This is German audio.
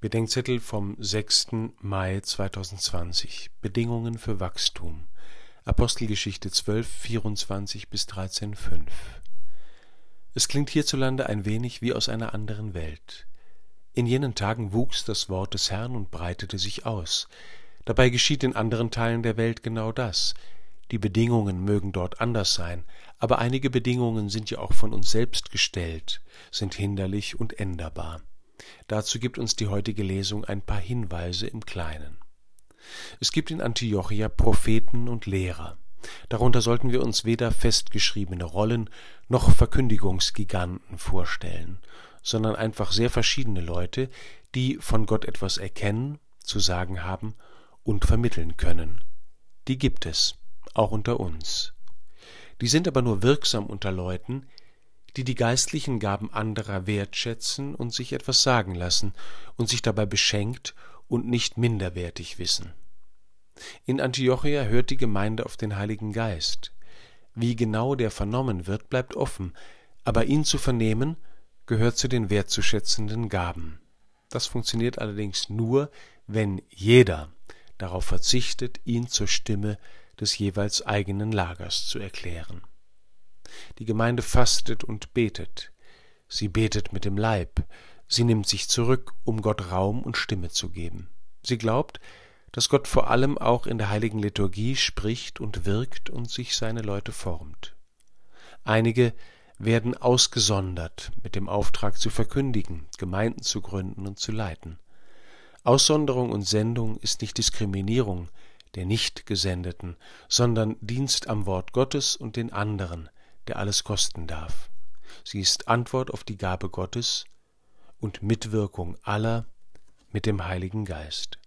Bedenkzettel vom 6. Mai 2020 Bedingungen für Wachstum Apostelgeschichte 12, 24 bis 13, 5 Es klingt hierzulande ein wenig wie aus einer anderen Welt. In jenen Tagen wuchs das Wort des Herrn und breitete sich aus. Dabei geschieht in anderen Teilen der Welt genau das. Die Bedingungen mögen dort anders sein, aber einige Bedingungen sind ja auch von uns selbst gestellt, sind hinderlich und änderbar. Dazu gibt uns die heutige Lesung ein paar Hinweise im Kleinen. Es gibt in Antiochia Propheten und Lehrer. Darunter sollten wir uns weder festgeschriebene Rollen noch Verkündigungsgiganten vorstellen, sondern einfach sehr verschiedene Leute, die von Gott etwas erkennen, zu sagen haben und vermitteln können. Die gibt es, auch unter uns. Die sind aber nur wirksam unter Leuten, die die geistlichen Gaben anderer wertschätzen und sich etwas sagen lassen und sich dabei beschenkt und nicht minderwertig wissen. In Antiochia hört die Gemeinde auf den Heiligen Geist. Wie genau der vernommen wird, bleibt offen, aber ihn zu vernehmen gehört zu den wertzuschätzenden Gaben. Das funktioniert allerdings nur, wenn jeder darauf verzichtet, ihn zur Stimme des jeweils eigenen Lagers zu erklären. Die Gemeinde fastet und betet. Sie betet mit dem Leib. Sie nimmt sich zurück, um Gott Raum und Stimme zu geben. Sie glaubt, dass Gott vor allem auch in der heiligen Liturgie spricht und wirkt und sich seine Leute formt. Einige werden ausgesondert mit dem Auftrag zu verkündigen, Gemeinden zu gründen und zu leiten. Aussonderung und Sendung ist nicht Diskriminierung der Nicht-Gesendeten, sondern Dienst am Wort Gottes und den anderen, der alles kosten darf. Sie ist Antwort auf die Gabe Gottes und Mitwirkung aller mit dem Heiligen Geist.